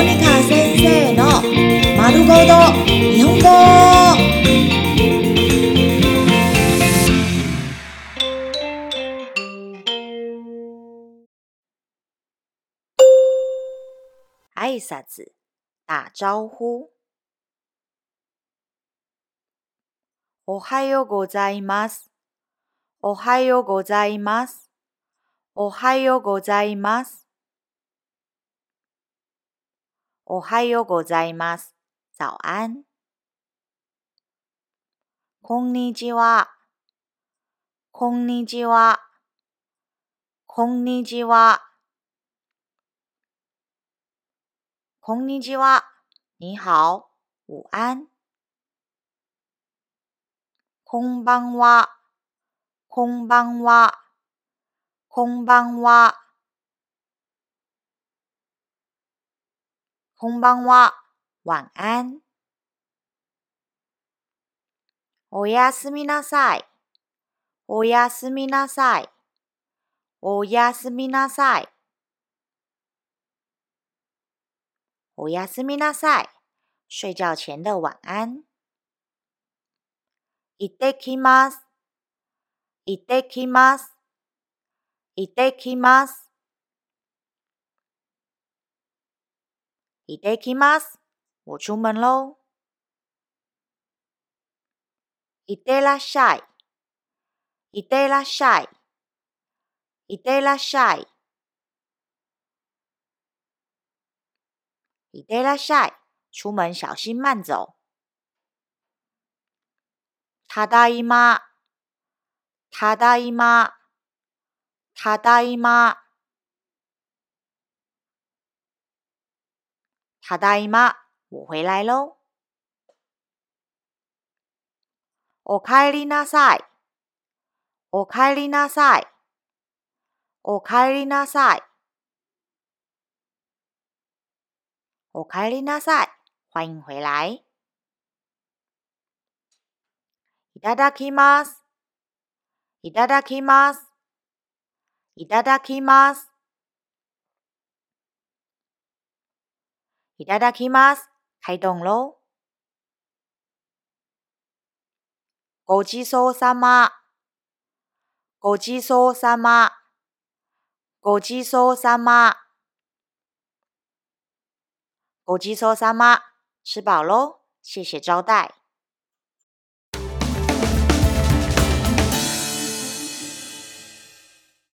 モニカ先生の丸ごと日本語挨拶打招呼おはようございます。おはようございます。おはようございます。おはようございます。早安。こんにちは。こんにちは。こんにちは。こんにちは。你好。午安。こんばんは。こんばんは。こんばんは。こんばんは。晚安。おやすみなさい。おやすみなさい。おやすみなさい。おやすみなさい。睡觉前的晚安。いってきます。いってきます。いってきます。 いってきます。我出门喽。いってらっしゃい。いってらっしゃい。いってらっしゃい。いってらっしゃい。出门小心慢走。ただいま。ただいま。ただいま。 ただいま。我回来喽。おかえりなさい。おかえりなさい。おかえりなさい。おかえりなさい。欢迎回来。いただきます。いただきます。いただきます。いただきます。開動喽。ごちそうさま。ごちそうさま。ごちそうさま。ごちそうさま。吃饱喽，谢谢招待。